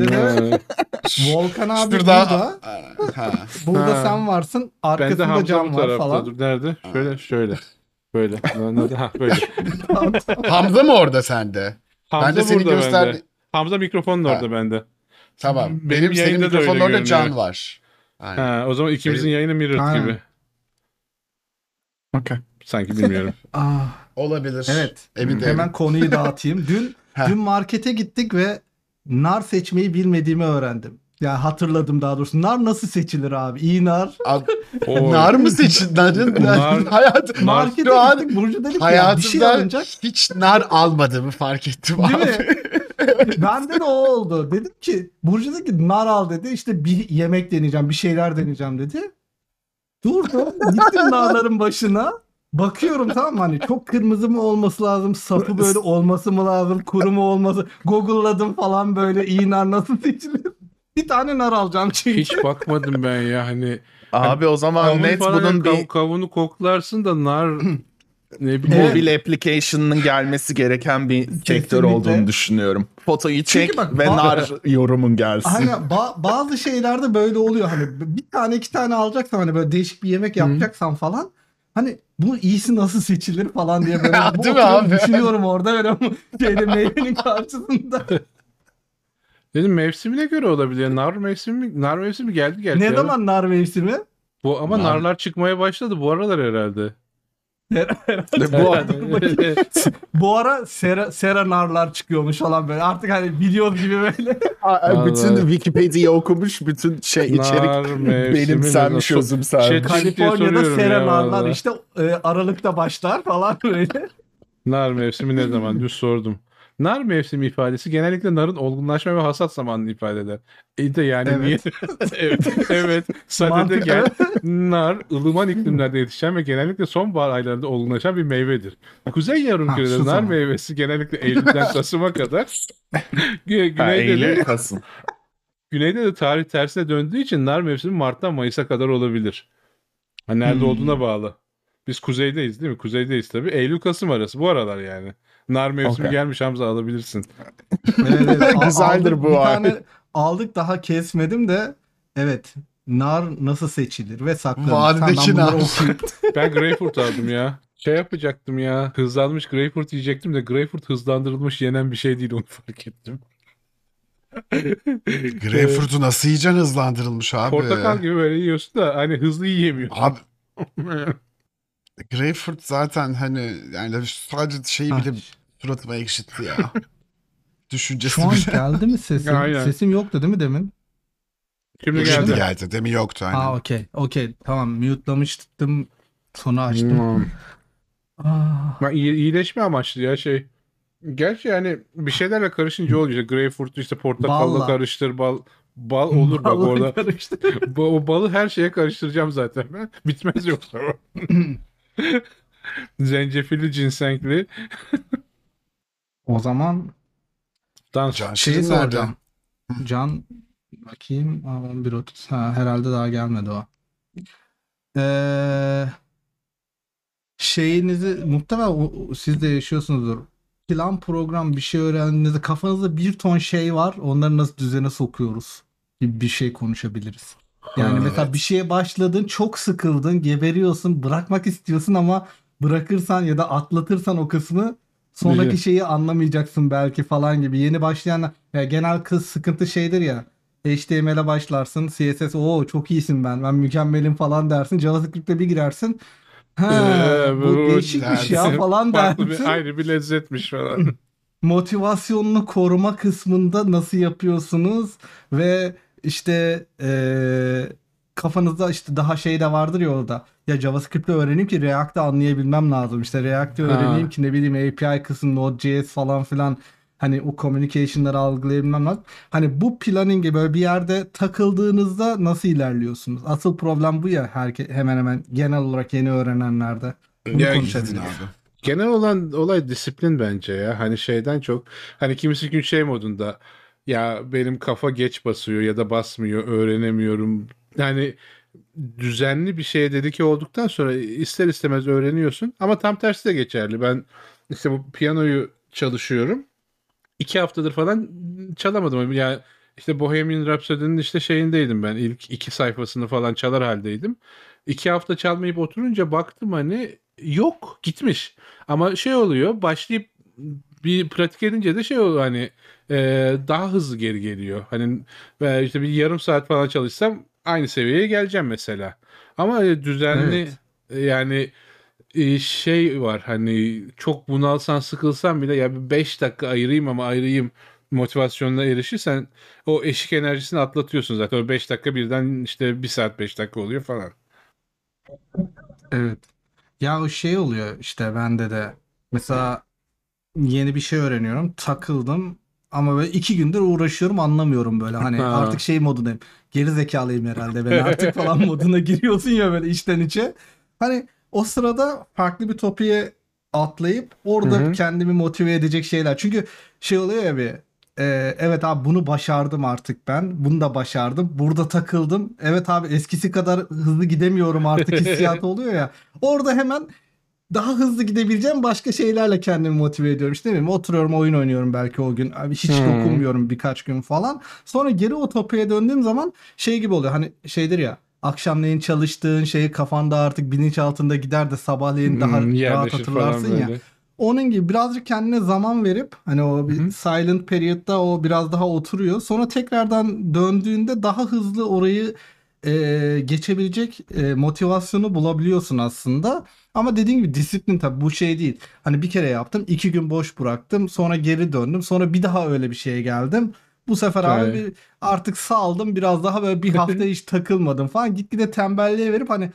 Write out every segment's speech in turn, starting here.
Bende de Ha, Volkan abi Şurada. burada. Ha. Burada Ha. sen varsın. Ben de Arkasında Hamza bu cam var tarafta. falan. Dur nerede? Şöyle şöyle. Böyle. Nerede? Ha böyle. Hamza mı orada sende? Hamza ben de seni burada göster. bende. Hamza mikrofonun orada bende. Tamam. Benim Benim, senin yayında da öyle mikrofonun orada görünüyor. can var. Aynen. Ha, o zaman ikimizin Benim- yayını mirror Aynen. gibi. Okey. Sanki bilmiyorum. Ah, Olabilir. evet. Emin değilim. Hemen konuyu dağıtayım. Dün Heh. dün markete gittik ve nar seçmeyi bilmediğimi öğrendim. Ya hatırladım daha doğrusu. Nar nasıl seçilir abi? İyi nar. Abi, nar mı seçin? Narın Nar- hayat, Markete şu an gittik. Burcu dedik ya bir şey alınacak. hiç nar almadığımı fark ettim Değil abi. mi? Bende de o oldu. Dedim ki Burcu dedi ki nar al dedi. İşte bir yemek deneyeceğim, bir şeyler deneyeceğim dedi. Durdum. Gittim narların başına. Bakıyorum tamam mı? Hani çok kırmızı mı olması lazım? Sapı böyle olması mı lazım? Kuru mu olması? Google'ladım falan böyle iyi nar nasıl seçilir? Bir tane nar alacağım çünkü. Hiç bakmadım ben ya hani. Abi o zaman Kavun net falan bunun kav- bir kavunu koklarsın da nar ne bileyim. mobil application'ın gelmesi gereken bir sektör Kesinlikle. olduğunu düşünüyorum. Fotoyu çek bak, ve ba- nar yorumun gelsin. Hani ba- bazı şeylerde böyle oluyor hani bir tane iki tane alacaksan hani böyle değişik bir yemek yapacaksan falan hani bu iyisi nasıl seçilir falan diye böyle bu Değil mi abi? düşünüyorum orada böyle şeyde meyvenin karşısında. Dedim mevsimine göre olabilir. Nar mevsimi nar mevsimi geldi geldi. ne ya. zaman nar mevsimi? Bu ama Nar- narlar çıkmaya başladı bu aralar herhalde. Bu Bu ara sera, sera narlar çıkıyormuş falan böyle artık hani biliyor gibi böyle. bütün Vallahi. Wikipedia okumuş, bütün şey içerik benimsenmiş, özümsenmiş. Şey- Kaliforniya'da sera narlar işte e, Aralık'ta başlar falan böyle. Nar mevsimi ne zaman? Düz sordum. Nar mevsimi ifadesi genellikle narın olgunlaşma ve hasat zamanını ifade eder. İyi de yani Evet. niye? evet. evet. Sadede gel. Nar ılıman iklimlerde yetişen ve genellikle sonbahar aylarında olgunlaşan bir meyvedir. Kuzey yarımkürede şu nar zaman. meyvesi genellikle Eylül'den Kasım'a kadar. Gü- güneyde, de, Eylül, Kasım. güneyde de tarih tersine döndüğü için nar mevsimi Mart'tan Mayıs'a kadar olabilir. Ha, nerede Hmm. olduğuna bağlı. Biz kuzeydeyiz değil mi? Kuzeydeyiz tabii. Eylül-Kasım arası bu aralar yani. Nar mevsimi Okey. gelmiş Hamza alabilirsin. Evet, evet. Güzeldir aldık bu tane aldık daha kesmedim de evet nar nasıl seçilir ve saklanır. Vadideki nar. Ben greyfurt aldım ya. Şey yapacaktım ya. Hızlanmış greyfurt yiyecektim de greyfurt hızlandırılmış yenen bir şey değil onu fark ettim. Greyfurt'u nasıl yiyeceksin hızlandırılmış abi? Portakal gibi böyle yiyorsun da hani hızlı yiyemiyorsun. Abi Greyfurt zaten hani yani sadece şeyi Ha, bile suratıma ekşitti ya. Düşüncesi Şu an bile. geldi mi sesim? Aynen. Sesim yoktu değil mi demin? Şimdi Şimdi geldi. geldi. Demin yoktu aynen. Ha okey. Okey. Tamam. Mute'lamıştım. Sonra açtım. Hmm. Ah. Ben iyi, iyileşme amaçlı ya şey. Gerçi yani bir şeylerle karışınca oluyor. İşte greyfurt'u işte portakalla Balla. karıştır bal. Bal olur bak orada. karıştı. Bu, o balı her şeye karıştıracağım zaten ben. Bitmez yoksa. Zencefilli, ginsengli. o zaman Dans. Can şey soracağım. Can bakayım. Aa, 11.30. Ha, herhalde daha gelmedi o. Ee, şeyinizi muhtemelen o- siz de yaşıyorsunuzdur. Plan program bir şey öğrendiğinizde kafanızda bir ton şey var. Onları nasıl düzene sokuyoruz gibi bir şey konuşabiliriz. Yani Ha, mesela bir şeye başladın, çok sıkıldın, geberiyorsun, bırakmak istiyorsun ama bırakırsan ya da atlatırsan o kısmı sonraki Biliyorum. şeyi anlamayacaksın belki falan gibi. Yeni başlayan ya genel kız sıkıntı şeydir ya. HTML'e başlarsın, CSS o çok iyisin ben, ben mükemmelim falan dersin. JavaScript'e bir girersin. Ha, Ee, bu bu değişikmiş ya dersin. falan Farklı dersin. bir, ayrı bir lezzetmiş falan. motivasyonunu koruma kısmında nasıl yapıyorsunuz ve işte eee, kafanızda işte daha şey de vardır ya orada. Ya JavaScript'i öğreneyim ki React'ı anlayabilmem lazım. İşte React'ı Ha. öğreneyim ki ne bileyim API kısmı Node.js falan filan hani o communication'ları algılayabilmem lazım. Hani bu planning'e böyle bir yerde takıldığınızda nasıl ilerliyorsunuz? Asıl problem bu ya herke, hemen hemen genel olarak yeni öğrenenlerde. Bunu Ya, konuşabiliriz. abi. Genel olan olay disiplin bence ya. Hani şeyden çok hani kimisi gün şey modunda ya benim kafa geç basıyor ya da basmıyor öğrenemiyorum. Yani düzenli bir şeye dedike olduktan sonra ister istemez öğreniyorsun. Ama tam tersi de geçerli. Ben işte bu piyanoyu çalışıyorum. İki haftadır falan çalamadım. Yani işte Bohemian Rhapsody'nin işte şeyindeydim ben. İlk iki sayfasını falan çalar haldeydim. İki hafta çalmayıp oturunca baktım hani yok gitmiş. Ama şey oluyor başlayıp bir pratik edince de şey oluyor hani e, daha hızlı geri geliyor. Hani ve işte bir yarım saat falan çalışsam aynı seviyeye geleceğim mesela. Ama e, düzenli Evet. e, yani e, şey var hani çok bunalsan sıkılsan bile ya 5 dakika ayırayım ama ayırayım motivasyonuna erişirsen o eşik enerjisini atlatıyorsun zaten. O 5 dakika birden işte 1 saat 5 dakika oluyor falan. Evet. Ya o şey oluyor işte bende de. Mesela yeni bir şey öğreniyorum. Takıldım. Ama böyle iki gündür uğraşıyorum anlamıyorum böyle. Hani Ha. artık şey modundayım. Geri zekalıyım herhalde ben artık falan moduna giriyorsun ya böyle içten içe. Hani o sırada farklı bir topiğe atlayıp orada Hı hı. kendimi motive edecek şeyler. Çünkü şey oluyor ya bir e, evet abi bunu başardım artık ben. Bunu da başardım. Burada takıldım. Evet abi eskisi kadar hızlı gidemiyorum artık hissiyatı oluyor ya. Orada hemen daha hızlı gidebileceğim başka şeylerle kendimi motive ediyorum. İşte ne bileyim oturuyorum oyun oynuyorum belki o gün. Abi hiç Hmm. dokunmuyorum birkaç gün falan. Sonra geri o topiğe döndüğüm zaman şey gibi oluyor. Hani şeydir ya akşamleyin çalıştığın şeyi kafanda artık bilinç altında gider de sabahleyin daha Hmm, rahat yerleşir falan hatırlarsın ya. böyle. Onun gibi birazcık kendine zaman verip hani o bir Hı hı. silent period'da o biraz daha oturuyor. Sonra tekrardan döndüğünde daha hızlı orayı e, geçebilecek e, motivasyonu bulabiliyorsun aslında. Ama dediğim gibi disiplin tabii bu şey değil. Hani bir kere yaptım, iki gün boş bıraktım, sonra geri döndüm, sonra bir daha öyle bir şeye geldim. Bu sefer abi Evet. bir, artık saldım biraz daha böyle bir hafta hiç takılmadım falan. Gitgide tembelliğe verip hani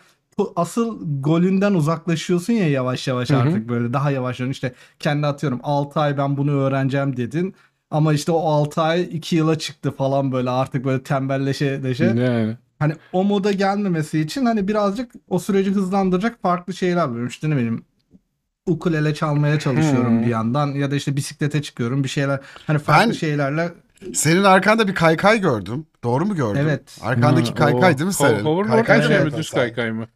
asıl golünden uzaklaşıyorsun ya yavaş yavaş artık böyle daha yavaş yavaş işte kendi atıyorum 6 ay ben bunu öğreneceğim dedin. Ama işte o 6 ay 2 yıla çıktı falan böyle artık böyle tembelleşe deşe. Yani. Hani o moda gelmemesi için hani birazcık o süreci hızlandıracak farklı şeyler yapıyorum. İşte ne bileyim ukulele çalmaya çalışıyorum Hmm. bir yandan ya da işte bisiklete çıkıyorum bir şeyler hani farklı Ben- şeylerle Senin arkanda bir kaykay gördüm. Doğru mu gördüm? Evet. Arkandaki Ha, kaykay o değil mi senin? Hoverboard Kaykay şey mi? Düz kaykay mı?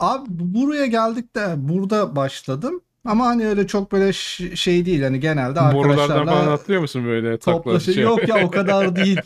Abi bu- buraya geldik de burada başladım. Ama hani öyle çok böyle ş- şey değil hani genelde Borulardan falan arkadaşlarla atlıyor musun böyle? takla toplaşı şey? yok ya o kadar değil.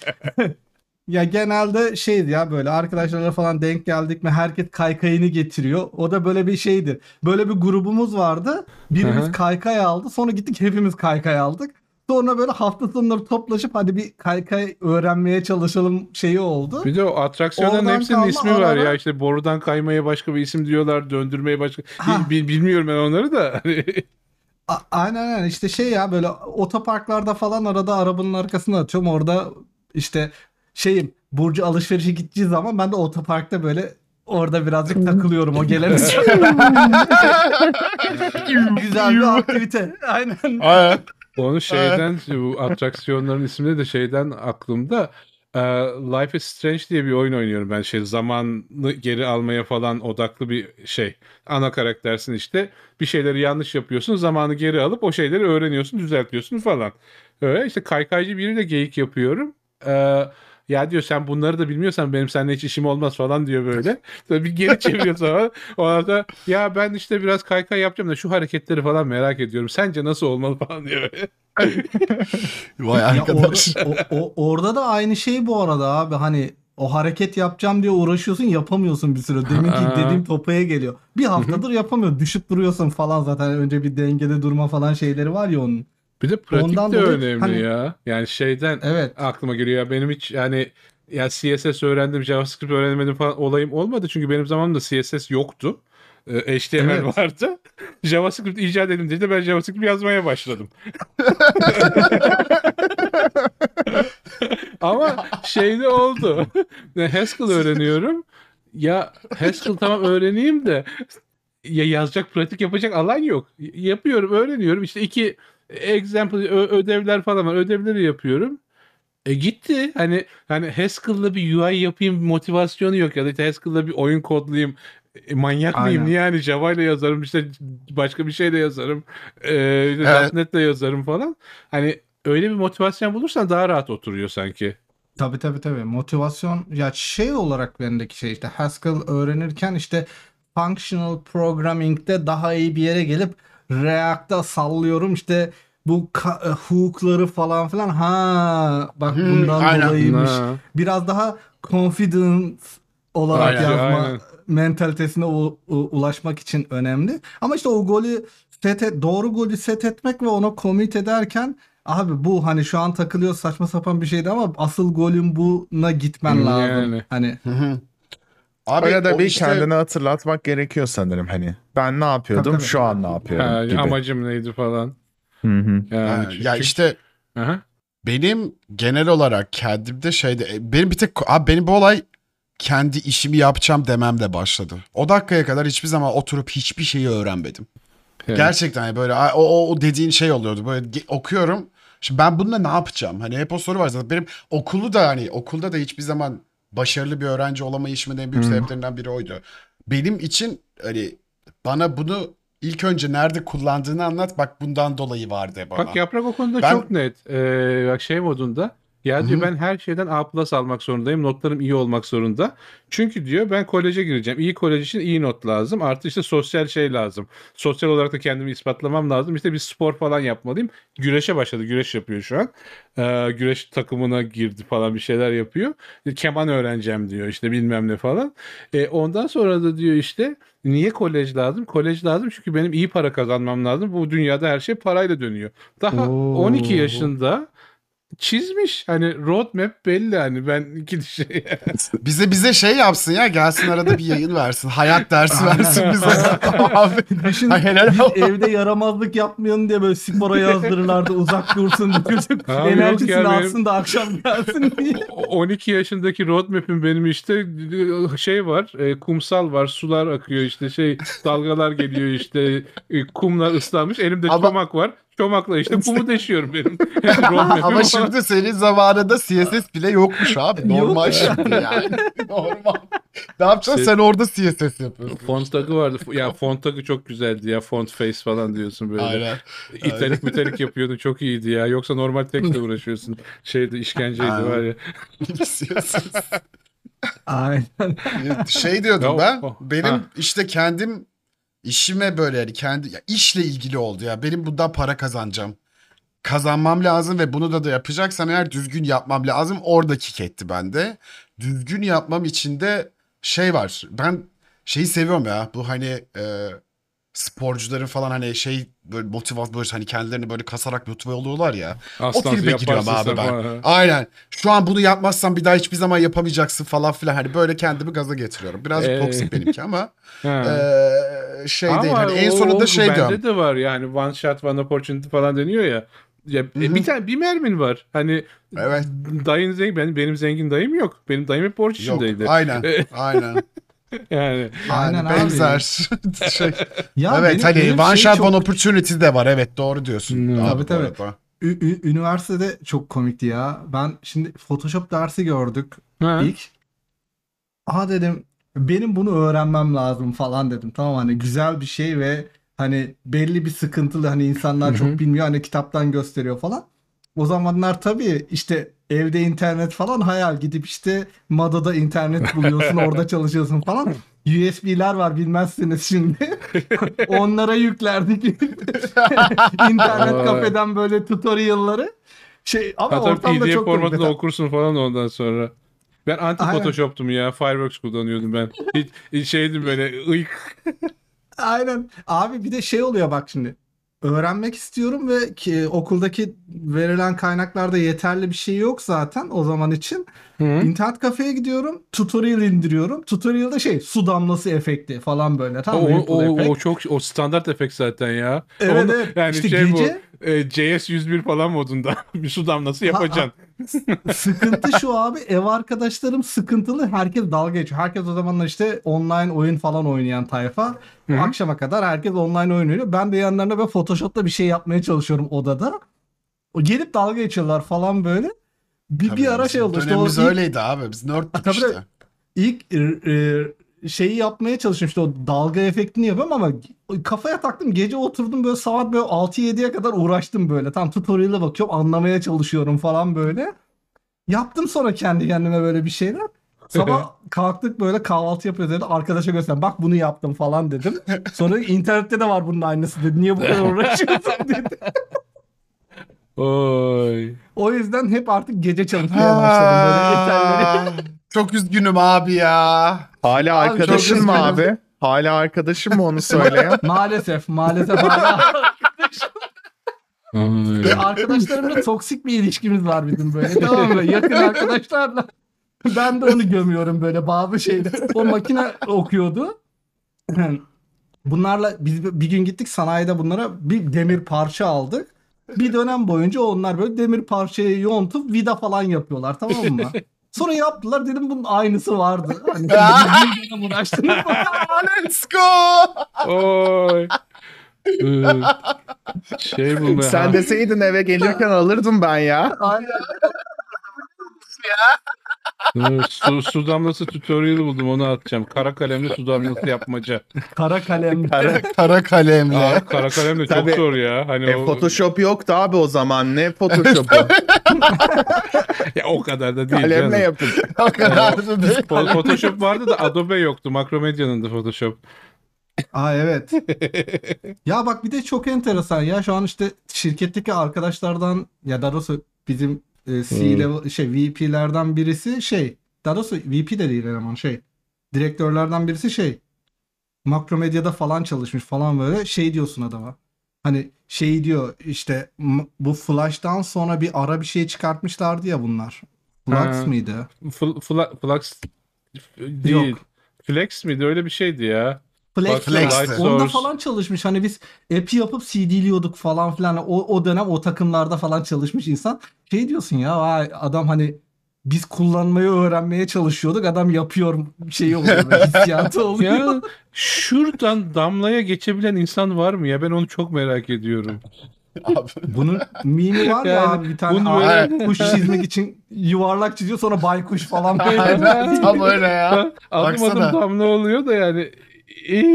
Ya genelde şeydi ya böyle arkadaşlarla falan denk geldik mi herkes kaykayını getiriyor. O da böyle bir şeydi. Böyle bir grubumuz vardı. Birimiz kaykay aldı. Sonra gittik hepimiz kaykay aldık. Sonra böyle hafta sonları toplaşıp hadi bir kaykay öğrenmeye çalışalım şeyi oldu. Bir de o atraksiyonların Oradan hepsinin kalma ismi var ara ya işte borudan kaymaya başka bir isim diyorlar döndürmeye başka Ha. Bil- bil- bilmiyorum ben onları da Hani A- aynen aynen işte şey ya böyle otoparklarda falan arada arabanın arkasına atıyorum orada işte şeyim Burcu alışverişe gideceği zaman ben de otoparkta böyle orada birazcık takılıyorum o gelen Güzel bir aktivite. Aynen. Aynen. Onu şeyden bu atraksiyonların ismini de şeyden aklımda e, Life is Strange diye bir oyun oynuyorum ben şey zamanı geri almaya falan odaklı bir şey. Ana karaktersin işte bir şeyleri yanlış yapıyorsun zamanı geri alıp o şeyleri öğreniyorsun düzeltiyorsun falan. Öyle işte kaykaycı biriyle geyik yapıyorum. E, ya diyor sen bunları da bilmiyorsan benim seninle hiç işim olmaz falan diyor böyle. Sonra bir geri çeviriyor sonra. O arada ya ben işte biraz kaykay yapacağım da şu hareketleri falan merak ediyorum. Sence nasıl olmalı falan diyor böyle. Vay Ya arkadaş. orada, o- o- orada da aynı şey bu arada abi hani o hareket yapacağım diye uğraşıyorsun yapamıyorsun bir süre. Deminki dediğim topaya geliyor. Bir haftadır yapamıyorsun. Düşüp duruyorsun falan zaten. Önce bir dengede durma falan şeyleri var ya onun. Bir de pratik Ondan de dolayı önemli hani- ya. Yani şeyden Evet. aklıma geliyor ya benim hiç yani ya CSS öğrendim, JavaScript öğrenemedim falan olayım olmadı. Çünkü benim zamanımda CSS yoktu. Ee, HTML Evet. vardı. JavaScript icat edildi de ben JavaScript yazmaya başladım. Ama şeyde oldu. Haskell öğreniyorum. Ya Haskell tamam öğreneyim de ya yazacak pratik yapacak alan yok. Yapıyorum, öğreniyorum. İşte iki example ödevler falan var. Ödevleri yapıyorum. E gitti. Hani hani Haskell'la bir UI yapayım motivasyonu yok ya da işte Haskell'la bir oyun kodlayayım. E, manyak mıyım? Aynen. Niye yani Java ile yazarım işte başka bir şeyle yazarım. E, Evet. .NET ile yazarım falan. Hani öyle bir motivasyon bulursan daha rahat oturuyor sanki. Tabii tabii tabii. Motivasyon ya şey olarak bendeki şey işte Haskell öğrenirken işte functional programming'de daha iyi bir yere gelip React'ta sallıyorum işte bu ka- e, hook'ları falan filan ha bak Hmm, bundan aynen. dolayıymış. Ha. Biraz daha confident olarak Aynen, yazma aynen. mentalitesine u- u- ulaşmak için önemli. Ama işte o golü set et, doğru golü set etmek ve ona commit ederken abi bu hani şu an takılıyor saçma sapan bir şeydi ama asıl golün buna gitmen Hmm, lazım. yani. Hani Hı hı. Abi o bir işte- kendini hatırlatmak gerekiyor sanırım hani. Ben ne yapıyordum, Tabii, tabii. şu an ne yapıyorum Ha, gibi. amacım neydi falan. Hı hı. Yani, Ha, çünkü- ya işte Aha. benim genel olarak kendimde şeyde e, benim bir tek abi benim bu olay kendi işimi yapacağım dememle başladı. O dakikaya kadar hiçbir zaman oturup hiçbir şeyi öğrenmedim. Evet. Gerçekten yani böyle a- o, o, dediğin şey oluyordu. Böyle okuyorum. Şimdi ben bununla ne yapacağım? Hani hep o soru var zaten. Benim okulu da hani okulda da hiçbir zaman başarılı bir öğrenci olamayışımın en büyük sebeplerinden biri oydu. Benim için hani bana bunu ilk önce nerede kullandığını anlat. Bak bundan dolayı vardı bana. Bak yaprak o konuda Ben- çok net. Ee, bak şey modunda. Ya diyor Hı hı. ben her şeyden A plus almak zorundayım. Notlarım iyi olmak zorunda. Çünkü diyor ben koleje gireceğim. İyi kolej için iyi not lazım. Artı işte sosyal şey lazım. Sosyal olarak da kendimi ispatlamam lazım. İşte bir spor falan yapmalıyım. Güreşe başladı. Güreş yapıyor şu an. Ee, güreş takımına girdi falan bir şeyler yapıyor. Keman öğreneceğim diyor işte bilmem ne falan. E, ondan sonra da diyor işte niye kolej lazım? Kolej lazım çünkü benim iyi para kazanmam lazım. Bu dünyada her şey parayla dönüyor. Daha Oo. 12 yaşında çizmiş. Hani roadmap belli hani ben iki şey. Bize bize şey yapsın ya gelsin arada bir yayın versin. Hayat dersi versin bize. Abi. düşün helal bir evde yaramazlık yapmayın diye böyle spora yazdırırlardı uzak dursun çocuk yok enerjisini ya, benim- alsın da akşam gelsin diye. 12 yaşındaki roadmap'im benim işte şey var e, kumsal var sular akıyor işte şey dalgalar geliyor işte e, kumlar ıslanmış elimde Ama- çomak var çomakla işte kumu deşiyorum benim Ama şimdi senin zamanında CSS bile yokmuş abi. Normal şimdi yani. Normal. Ne yapacaksın Şey- sen orada CSS yapıyorsun. Font tagı vardı. Ya font tagı çok güzeldi ya. Font face falan diyorsun böyle. Aynen. İtalik mitalik yapıyordun. Çok iyiydi ya. Yoksa normal tekstle uğraşıyorsun. Şeydi işkenceydi Aynen. var ya. CSS. Aynen. şey diyordum ben. Benim ha. işte kendim işime böyle yani kendi ya işle ilgili oldu ya. Benim bundan para kazanacağım. Kazanmam lazım ve bunu da da yapacaksam eğer düzgün yapmam lazım. Orada kick etti bende. Düzgün yapmam için de şey var. Ben şeyi seviyorum ya. Bu hani e, sporcuların falan hani şey böyle motivasyon böyle hani kendilerini böyle kasarak motive oluyorlar ya. o Aslan tribe giriyorum abi ben. falan. Aynen. Şu an bunu yapmazsan bir daha hiçbir zaman yapamayacaksın falan filan. Hani böyle kendimi gaza getiriyorum. Birazcık Ee, toksik benimki ama eee, şey Ama değil. Hani en o- sonunda o şey bende diyorum. de var yani one shot one opportunity falan deniyor ya. Ya e, hı. bir tane bir mermin var. Hani Evet. dayın zengin benim, benim zengin dayım yok. Benim dayım hep borç Yok. içindeydi. Aynen. Aynen. Yani Aynen Yani abi. benzer şey. Ya evet benim- hani benim one şey shot çok- one opportunity de var. Evet doğru diyorsun. Hmm. Abi Tabii, tabii. arada. Ü- ü- üniversitede çok komikti ya. Ben şimdi Photoshop dersi gördük ha. ilk. Aha dedim benim bunu öğrenmem lazım falan dedim. Tamam hani güzel bir şey ve hani belli bir sıkıntılı hani insanlar Hı hı. çok bilmiyor hani kitaptan gösteriyor falan. O zamanlar tabii işte evde internet falan hayal gidip işte Mada'da internet buluyorsun orada çalışıyorsun falan. USB'ler var bilmezsiniz şimdi. Onlara yüklerdik. internet kafeden böyle tutorial'ları. Şey ama Hatta ortamda PDF çok formatında okursun falan ondan sonra. Ben anti. Photoshop'tum ya. Fireworks kullanıyordum ben. Hiç, hiç şeydim böyle ıyık. Aynen. Abi bir de şey oluyor bak şimdi. Öğrenmek istiyorum ve ki okuldaki verilen kaynaklarda yeterli bir şey yok zaten o zaman için. İnternet kafeye gidiyorum, tutorial indiriyorum. Tutorial'da şey su damlası efekti falan böyle O, tamam mı? o, o, efekt. o çok o standart efekt zaten ya. Evet, Onu- evet. Yani İşte şey gece- bu e, JS 101 falan modunda bir su damlası yapacaksın. Sıkıntı şu abi ev arkadaşlarım sıkıntılı herkes dalga geçiyor. Herkes o zamanlar işte online oyun falan oynayan tayfa. Hı hı. Akşama kadar herkes online oyun oynuyor. Ben de yanlarına böyle Photoshop'ta bir şey yapmaya çalışıyorum odada. O gelip dalga geçiyorlar falan böyle. Bir, Tabii bir ara şey oldu. İşte o Dönemimiz ilk- öyleydi abi. Biz nerddik Tabii işte. de- ilk e, e, şeyi yapmaya çalıştım işte o dalga efektini yapıyorum ama kafaya taktım. Gece oturdum böyle saat böyle 6-7'ye kadar uğraştım böyle. Tam tutorial'a bakıyorum anlamaya çalışıyorum falan böyle. Yaptım sonra kendi kendime böyle bir şeyler. Sabah kalktık böyle kahvaltı yapıyoruz dedi. Arkadaşa gösterdim. Bak bunu yaptım falan dedim. Sonra internette de var bunun aynısı dedi. Niye bu kadar uğraşıyorsun dedi Oy. O yüzden hep artık gece çalışmaya başladım böyle eserleri. Çok üzgünüm abi ya. Hala Abi arkadaşın mı abi? Hala arkadaşın mı onu söyleyen? maalesef maalesef hala. Ve arkadaşlarımla toksik bir ilişkimiz var bizim böyle tamam mı? Yakın arkadaşlarla. Ben de onu gömüyorum böyle bazı şeyde. O makine okuyordu. Bunlarla biz bir gün gittik sanayide bunlara bir demir parça aldık. Bir dönem boyunca onlar böyle demir parçayı yontup vida falan yapıyorlar tamam mı? Sonra yaptılar dedim bunun aynısı vardı. Hani bir dönem uğraştınız mı? Let's go. Oy. Ee, şey bulmaya. Sen deseydin eve gelirken alırdım ben ya. Aynen. Ee, su, su damlası tutorial'ı buldum onu atacağım. Kara kalemle su damlası yapmaca. Kara kalem. Kara kalemle. Aa, kara kalemle çok Tabii. zor ya. Hani E, o, Photoshop yoktu abi o zaman. Ne Photoshop'u? ya o kadar da değil Kalemle canım. yapın. O kadar da değil. Photoshop vardı da Adobe yoktu. Makromedya'nın da Photoshop. Aa evet. Ya bak bir de çok enteresan ya şu an işte şirketteki arkadaşlardan ya daha doğrusu bizim e, C level şey VP'lerden birisi şey daha doğrusu VP de değil eleman şey direktörlerden birisi şey Makromedya'da falan çalışmış falan böyle şey diyorsun adama. Hani şey diyor işte m- bu Flash'tan sonra bir ara bir şey çıkartmışlardı ya bunlar. Flux Ha. mıydı? Fl- fla- Flux değil. Yok. Flex miydi? Öyle bir şeydi ya. Flex. Light Onda Source. falan çalışmış. Hani biz app'i yapıp CD'liyorduk falan filan. O, o dönem o takımlarda falan çalışmış insan. Şey diyorsun ya vay adam hani biz kullanmayı öğrenmeye çalışıyorduk. Adam yapıyor şeyi oluyor. böyle Hissiyatı oluyor. Ya şuradan damlaya geçebilen insan var mı ya? Ben onu çok merak ediyorum. Abi. Bunun mimi var ya Yani abi bir tane bunu böyle- kuş çizmek için yuvarlak çiziyor sonra baykuş falan böyle. Aynen tam öyle ya. Ha, adım Baksana. adım damla oluyor da yani.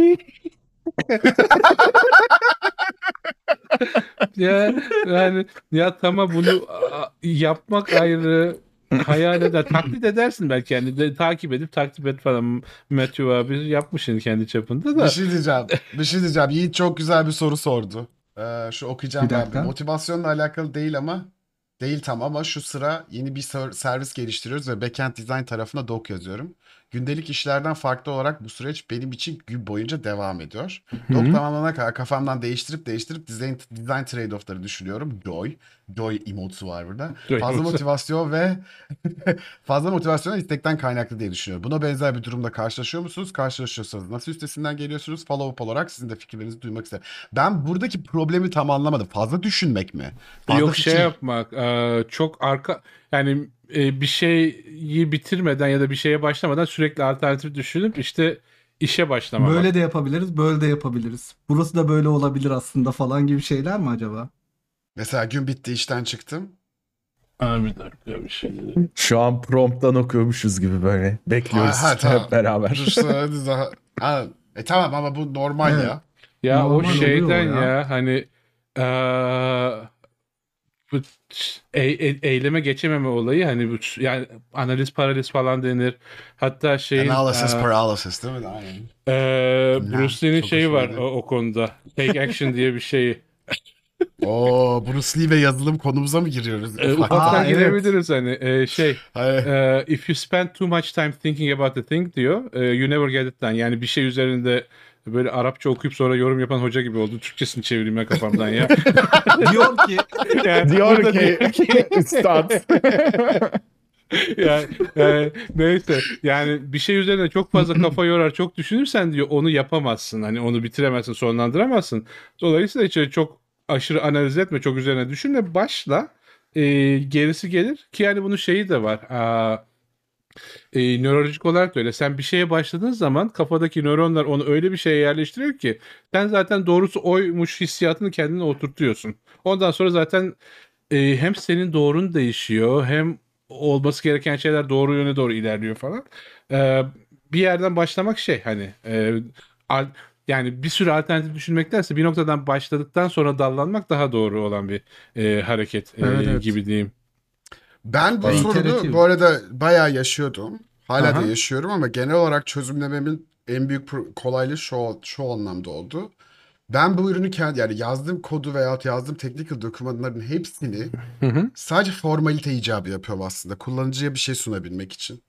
Ya yani ya tamam bunu a, yapmak ayrı hayal eder taklit edersin belki yani de, takip edip takip et falan Matthew abi yapmışsın kendi çapında da Bir şey diyeceğim. Bir şey diyeceğim. Yiğit çok güzel bir soru sordu. Ee, şu okuyacağım Bir ben. Motivasyonla alakalı değil ama değil tam ama şu sıra yeni bir ser- servis geliştiriyoruz ve backend design tarafına doc yazıyorum. Gündelik işlerden farklı olarak bu süreç benim için gün boyunca devam ediyor. Doc Hı. tamamlanana kadar kafamdan değiştirip değiştirip design, design trade-off'ları düşünüyorum. Joy. Joy emote'su var burada. Joy Fazla emote'u. motivasyon ve fazla motivasyon istekten kaynaklı diye düşünüyorum. Buna benzer bir durumda karşılaşıyor musunuz? Karşılaşıyorsanız nasıl üstesinden geliyorsunuz? Follow up olarak sizin de fikirlerinizi duymak isterim. Ben buradaki problemi tam anlamadım. Fazla düşünmek mi? Fazla Yok şey fikir- yapmak e, çok arka yani e, bir şeyi bitirmeden ya da bir şeye başlamadan sürekli alternatif düşünüp işte işe başlamak. Böyle de yapabiliriz, böyle de yapabiliriz. Burası da böyle olabilir aslında falan gibi şeyler mi acaba? Mesela gün bitti işten çıktım. Abi bir dakika bir şey. Şu an prompttan okuyormuşuz gibi böyle. Bekliyoruz Ha, ha, tamam. hep beraber. Sonra daha... Ha, e tamam ama bu normal Evet. ya. Ya Normal o oluyor şeyden ya. ya. hani eee, bu e- e- eyleme geçememe olayı hani bu yani analiz paraliz falan denir. Hatta şeyin Analysis eee, paralysis değil mi? Aynen. Lan, Bruce Lee'nin şeyi var o, o konuda. Take action diye bir şeyi. Oo, Bruce Lee ve yazılım konumuza mı giriyoruz? Aa, ufaktan evet. girebiliriz hani Eee, şey eee, if you spend too much time thinking about the thing diyor eee, you never get it done. Yani bir şey üzerinde böyle Arapça okuyup sonra yorum yapan hoca gibi oldu. Türkçesini çevireyim ya kafamdan ya. Diyor ki Yani Diyor burada ki üstad. yani, e, neyse yani bir şey üzerine çok fazla kafa yorar çok düşünürsen diyor onu yapamazsın hani onu bitiremezsin sonlandıramazsın dolayısıyla işte çok aşırı analiz etme çok üzerine düşünme başla E, gerisi gelir ki yani bunun şeyi de var Aa, e, nörolojik olarak da öyle sen bir şeye başladığın zaman kafadaki nöronlar onu öyle bir şeye yerleştiriyor ki sen zaten doğrusu oymuş hissiyatını kendine oturtuyorsun ondan sonra zaten e, hem senin doğrun değişiyor hem olması gereken şeyler doğru yöne doğru ilerliyor falan. E, bir yerden başlamak şey hani e, al- yani bir sürü alternatif düşünmektense bir noktadan başladıktan sonra dallanmak daha doğru olan bir e, hareket e, Evet, evet. gibi diyeyim. Ben bu Bayağı sorunu bu arada bayağı yaşıyordum. Hala Aha. da yaşıyorum ama genel olarak çözümlememin en büyük kolaylığı şu, şu anlamda oldu. ben bu ürünü kendi yani yazdığım kodu veya yazdığım technical dokümanların hepsini Hı hı. sadece formalite icabı yapıyorum aslında. Kullanıcıya bir şey sunabilmek için.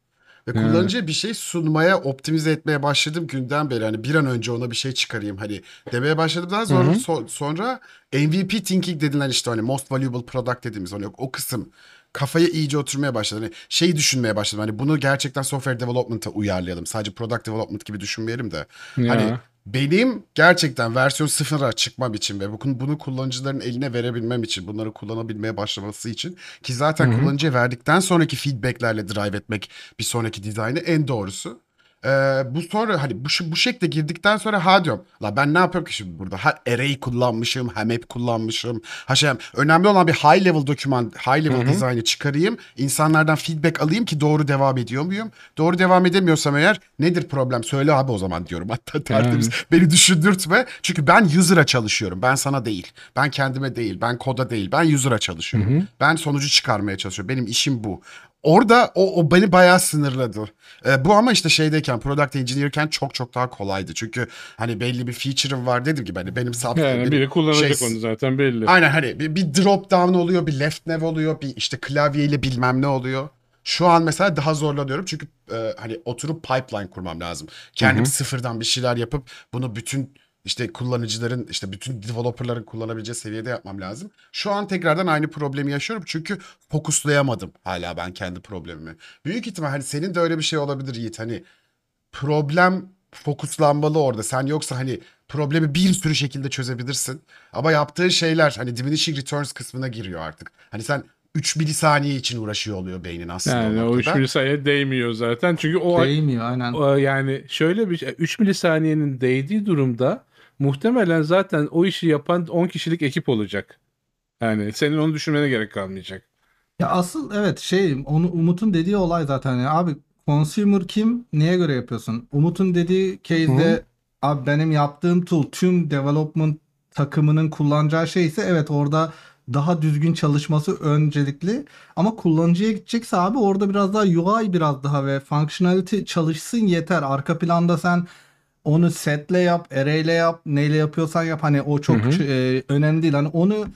Ve kullanıcıya bir şey sunmaya, optimize etmeye başladığım günden beri hani bir an önce ona bir şey çıkarayım hani demeye başladığımdan sonra, Hı hı. so- sonra MVP thinking dedilen işte hani most valuable product dediğimiz hani o kısım kafaya iyice oturmaya başladı. Hani şeyi düşünmeye başladım. Hani bunu gerçekten software development'a uyarlayalım. Sadece product development gibi düşünmeyelim de. Ya. Hani benim gerçekten versiyon sıfıra çıkmam için ve bunu, bunu kullanıcıların eline verebilmem için, bunları kullanabilmeye başlaması için ki zaten Hı hı. kullanıcıya verdikten sonraki feedbacklerle drive etmek bir sonraki dizaynı en doğrusu. Ee, bu sonra hani bu, bu şekilde girdikten sonra ha diyorum. La ben ne yapıyorum ki şimdi burada? Ha array kullanmışım, hem app kullanmışım. Ha şey önemli olan bir high level doküman, high level dizaynı çıkarayım. insanlardan feedback alayım ki doğru devam ediyor muyum? Doğru devam edemiyorsam eğer nedir problem? Söyle abi o zaman diyorum. Hatta tertemiz. Beni düşündürtme. Çünkü ben user'a çalışıyorum. Ben sana değil. Ben kendime değil. Ben koda değil. Ben user'a çalışıyorum. Ben sonucu çıkarmaya çalışıyorum. Benim işim bu. Orada o, o beni bayağı sınırladı. Ee, bu ama işte şeydeyken, product engineer'ken çok çok daha kolaydı. Çünkü hani belli bir feature'ım var dedim gibi hani benim sub Yani benim biri kullanacak şey- onu zaten belli. Aynen hani bir, bir drop down oluyor, bir left nav oluyor, bir işte klavyeyle bilmem ne oluyor. Şu an mesela daha zorlanıyorum çünkü e, hani oturup pipeline kurmam lazım. Kendim sıfırdan bir şeyler yapıp bunu bütün işte kullanıcıların işte bütün developerların kullanabileceği seviyede yapmam lazım. Şu an tekrardan aynı problemi yaşıyorum çünkü fokuslayamadım hala ben kendi problemimi. Büyük ihtimal hani senin de öyle bir şey olabilir Yiğit hani problem fokuslanmalı orada. Sen yoksa hani problemi bir sürü şekilde çözebilirsin. Ama yaptığın şeyler hani diminishing returns kısmına giriyor artık. Hani sen 3 milisaniye için uğraşıyor oluyor beynin aslında. Yani o 3 noktada. milisaniye değmiyor zaten. Çünkü o Değmiyor aynen. o yani şöyle bir 3 milisaniyenin değdiği durumda muhtemelen zaten o işi yapan 10 kişilik ekip olacak. Yani senin onu düşünmene gerek kalmayacak. Ya asıl evet şey onu Umut'un dediği olay zaten ya abi consumer kim neye göre yapıyorsun? Umut'un dediği case'de abi benim yaptığım tool tüm development takımının kullanacağı şey ise evet orada daha düzgün çalışması öncelikli ama kullanıcıya gidecekse abi orada biraz daha UI biraz daha ve functionality çalışsın yeter. Arka planda sen onu setle yap, array'le yap, neyle yapıyorsan yap hani o çok Hı hı. e, önemli değil. Hani onu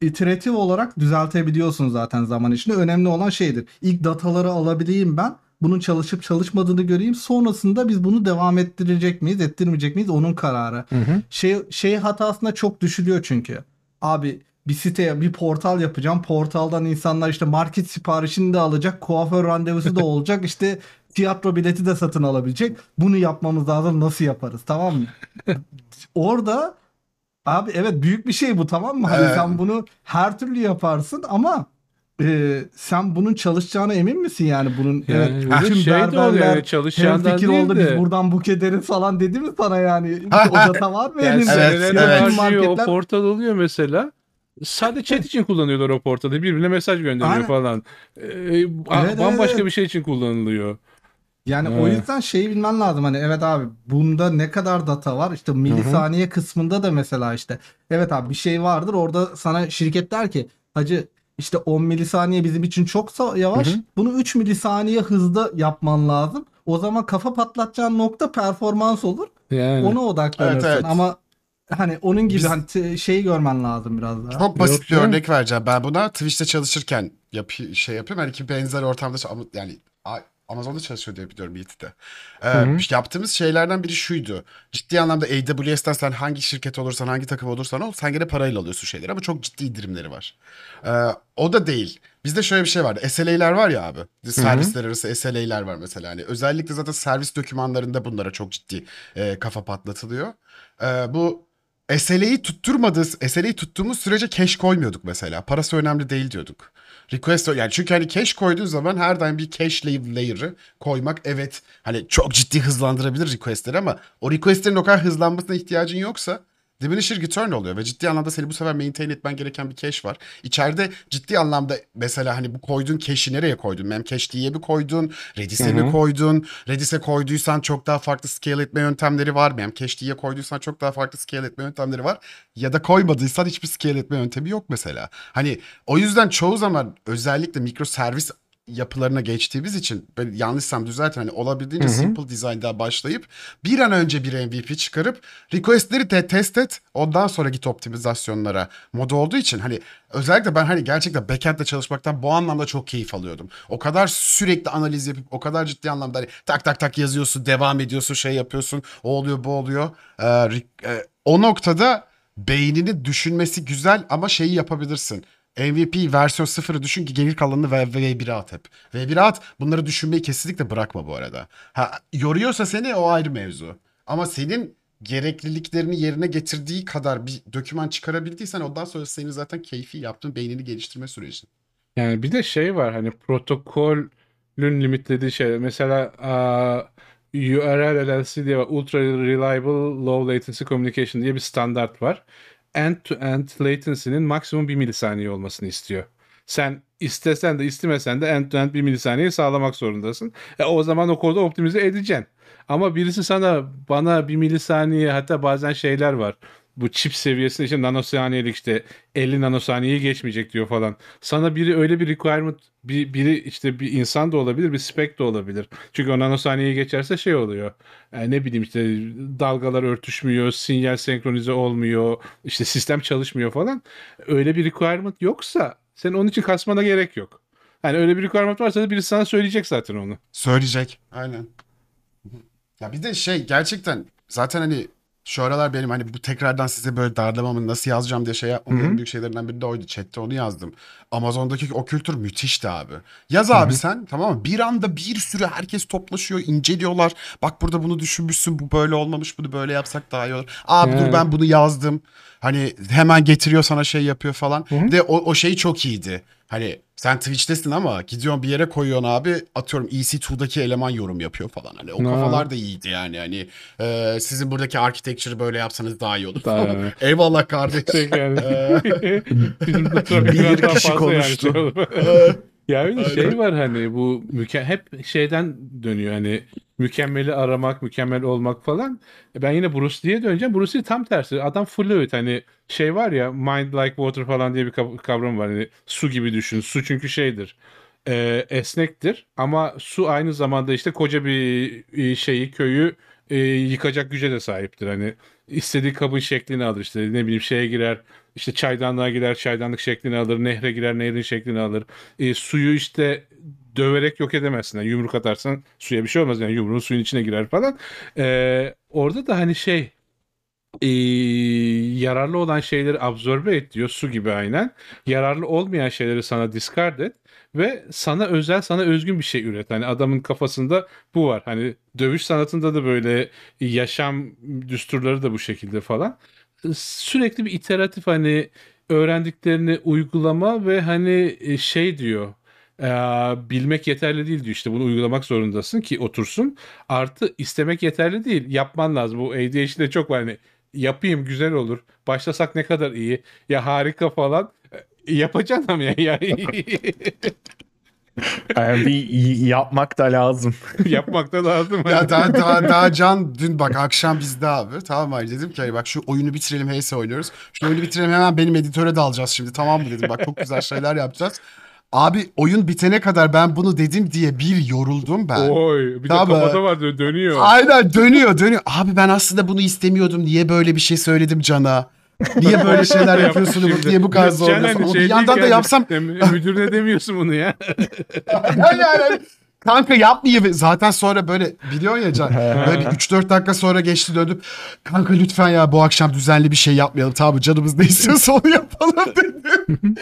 iteratif olarak düzeltebiliyorsun zaten zaman içinde. Önemli olan şeydir. İlk dataları alabileyim ben. Bunun çalışıp çalışmadığını göreyim. Sonrasında biz bunu devam ettirecek miyiz, ettirmeyecek miyiz? Onun kararı. Şey şey hatasına çok düşülüyor çünkü. Abi bir siteye bir portal yapacağım. Portaldan insanlar işte market siparişini de alacak. Kuaför randevusu da olacak. İşte tiyatro bileti de satın alabilecek. Bunu yapmamız lazım. Nasıl yaparız? Tamam mı? Orada abi evet büyük bir şey bu tamam mı? Hani Evet. sen bunu her türlü yaparsın ama e, sen bunun çalışacağına emin misin yani bunun Yani evet tüm şey de oluyor berberler hem çalışacağından fikir oldu de. biz buradan buk ederiz falan dedi mi sana yani? o data var mı Yani elinde? Evet, evet. harcıyor o marketler- portal oluyor mesela. Sadece chat için kullanıyorlar o portalı. Birbirine mesaj gönderiyor Aynen. falan. Ee, Evet, bambaşka evet. bir şey için kullanılıyor. Yani o Evet. yüzden şeyi bilmen lazım hani evet abi bunda ne kadar data var işte milisaniye kısmında da mesela işte evet abi bir şey vardır orada sana şirket der ki hacı işte 10 milisaniye bizim için çok yavaş Hı hı. bunu 3 milisaniye hızda yapman lazım. O zaman kafa patlatacağın nokta performans olur. Yani. Ona odaklanırsın Evet, evet. ama hani onun gibi Biz- hani t- şeyi görmen lazım biraz daha. Çok basit Yok bir örnek vereceğim. Ben buna Twitch'te çalışırken yap şey yapıyorum. Hani ki benzer ortamda ama yani Amazon'da çalışıyor diye biliyorum Yiğit'te. Ee, hı. yaptığımız şeylerden biri şuydu. Ciddi anlamda AWS'ten sen hangi şirket olursan, hangi takım olursan ol, sen gene parayla alıyorsun şeyleri ama çok ciddi indirimleri var. Ee, o da değil. Bizde şöyle bir şey vardı. SLA'ler var ya abi. Servisler arası SLA'ler var mesela. Hani özellikle zaten servis dokümanlarında bunlara çok ciddi e, kafa patlatılıyor. Ee, bu SLA'yı tutturmadığı, SLA'yı tuttuğumuz sürece cache koymuyorduk mesela. Parası önemli değil diyorduk. Request yani çünkü hani cache koyduğun zaman her daim bir cache layer- layer'ı koymak evet hani çok ciddi hızlandırabilir requestleri ama o requestlerin o kadar hızlanmasına ihtiyacın yoksa diminishing return oluyor ve ciddi anlamda seni bu sefer maintain etmen gereken bir cache var. İçeride ciddi anlamda mesela hani bu koyduğun cache'i nereye koydun? Memcache mi koydun? Redis'e mi koydun? Redis'e koyduysan çok daha farklı scale etme yöntemleri var. Memcache'ye koyduysan çok daha farklı scale etme yöntemleri var. Ya da koymadıysan hiçbir scale etme yöntemi yok mesela. Hani o yüzden çoğu zaman özellikle mikro servis yapılarına geçtiğimiz için ben yanlışsam düzeltin hani olabildiğince Hı hı. simple design'da başlayıp bir an önce bir MVP çıkarıp request'leri de test et ondan sonra git optimizasyonlara modu olduğu için hani özellikle ben hani gerçekten backend'le çalışmaktan bu anlamda çok keyif alıyordum. O kadar sürekli analiz yapıp o kadar ciddi anlamda hani tak tak tak yazıyorsun devam ediyorsun şey yapıyorsun o oluyor bu oluyor. Ee, e, o noktada beynini düşünmesi güzel ama şeyi yapabilirsin. MVP versiyon 0'ı düşün ki geri kalanını V- V1'e at hep. V1'e at bunları düşünmeyi kesinlikle bırakma bu arada. Ha, yoruyorsa seni o ayrı mevzu. Ama senin gerekliliklerini yerine getirdiği kadar bir doküman çıkarabildiysen ondan sonra senin zaten keyfi yaptığın beynini geliştirme süreci. Yani bir de şey var hani protokolün limitlediği şey. Mesela aa, URL LLC diye. Ultra Reliable Low Latency Communication diye bir standart var. End-to-end latency'nin maksimum 1 milisaniye olmasını istiyor. Sen istesen de istemesen de end-to-end 1 milisaniye sağlamak zorundasın. E, o zaman o kodu optimize edeceksin. Ama birisi sana bana 1 milisaniye hatta bazen şeyler var. Bu çip seviyesinde işte nanosaniyelik işte 50 nanosaniyeyi geçmeyecek diyor falan. Sana biri öyle bir requirement bir, biri işte bir insan da olabilir bir spec de olabilir. Çünkü o nanosaniyeyi geçerse şey oluyor. Yani ne bileyim işte dalgalar örtüşmüyor, sinyal senkronize olmuyor, işte sistem çalışmıyor falan. Öyle bir requirement yoksa senin onun için kasmana gerek yok. Yani öyle bir requirement varsa da birisi sana söyleyecek zaten onu. Söyleyecek. Aynen. Ya bir de şey gerçekten zaten hani şu aralar benim hani bu tekrardan size böyle darlamamı nasıl yazacağım diye şey hı. en büyük şeylerinden biri de oydu. Chat'te onu yazdım. Amazon'daki o kültür müthişti abi. Yaz abi sen tamam mı? Bir anda bir sürü herkes toplaşıyor, inceliyorlar. Bak burada bunu düşünmüşsün, bu böyle olmamış, bunu böyle yapsak daha iyi olur. Abi dur Evet. ben bunu yazdım. Hani hemen getiriyor sana şey yapıyor falan. Hı hı. Bir De o, o şey çok iyiydi. Hani sen Twitch'tesin ama gidiyorsun bir yere koyuyorsun abi atıyorum EC2'daki eleman yorum yapıyor falan. Hani o Ha. kafalar da iyiydi yani. Hani e, sizin buradaki architecture'ı böyle yapsanız daha iyi olur. Daha- falan. Eyvallah kardeş. Şey yani. Bizim de trafik Bir kişi yani konuştu. olur. Ya Aynen. şey var hani bu müke hep şeyden dönüyor hani mükemmeli aramak, mükemmel olmak falan. E Ben yine Bruce Lee'ye döneceğim. Bruce Lee tam tersi. Adam fluid hani şey var ya mind like water falan diye bir kav- kavram var. Hani su gibi düşün. Su çünkü şeydir. e, esnektir ama su aynı zamanda işte koca bir e, şeyi köyü e, yıkacak güce de sahiptir. Hani istediği kabın şeklini alır işte ne bileyim şeye girer işte çaydanlığa girer çaydanlık şeklini alır nehre girer nehrin şeklini alır E, suyu işte döverek yok edemezsin. Yani yumruk atarsan suya bir şey olmaz. Yani yumruğun suyun içine girer falan. E, orada da hani şey e, yararlı olan şeyleri absorbe et diyor su gibi aynen. Yararlı olmayan şeyleri sana discard et ve sana özel sana özgün bir şey üret. Hani adamın kafasında bu var. Hani dövüş sanatında da böyle yaşam düsturları da bu şekilde falan. Sürekli bir iteratif hani öğrendiklerini uygulama ve hani e, şey diyor e, bilmek yeterli değil diyor işte bunu uygulamak zorundasın ki otursun. Artı istemek yeterli değil yapman lazım. Bu ADHD'de çok var hani yapayım güzel olur. Başlasak ne kadar iyi. Ya harika falan. E, Yapacaksın ama ya. Yani Yani bir yapmak da lazım. yapmak da lazım. ya daha, daha, daha Can dün bak akşam bizde abi tamam mı dedim ki hani bak şu oyunu bitirelim Heyse oynuyoruz. Şu oyunu bitirelim hemen benim editöre dalacağız şimdi tamam mı dedim bak çok güzel şeyler yapacağız. Abi oyun bitene kadar ben bunu dedim diye bir yoruldum ben. Oy bir de Tabii. kafada var dö- dönüyor. Aynen dönüyor dönüyor. Abi ben aslında bunu istemiyordum. Niye böyle bir şey söyledim Can'a? Niye böyle şeyler yapıyorsun? Şimdi. Niye bu kadar Yok, zor? Canan Ama şey bir yandan da yani. yapsam Ya, müdürüne demiyorsun bunu ya. yani, yani, kanka yapmayayım. Zaten sonra böyle biliyorsun ya Can. Böyle bir 3-4 dakika sonra geçti döndüm. Kanka lütfen ya bu akşam düzenli bir şey yapmayalım. Tamam mı? Canımız ne istiyorsa onu yapalım dedim.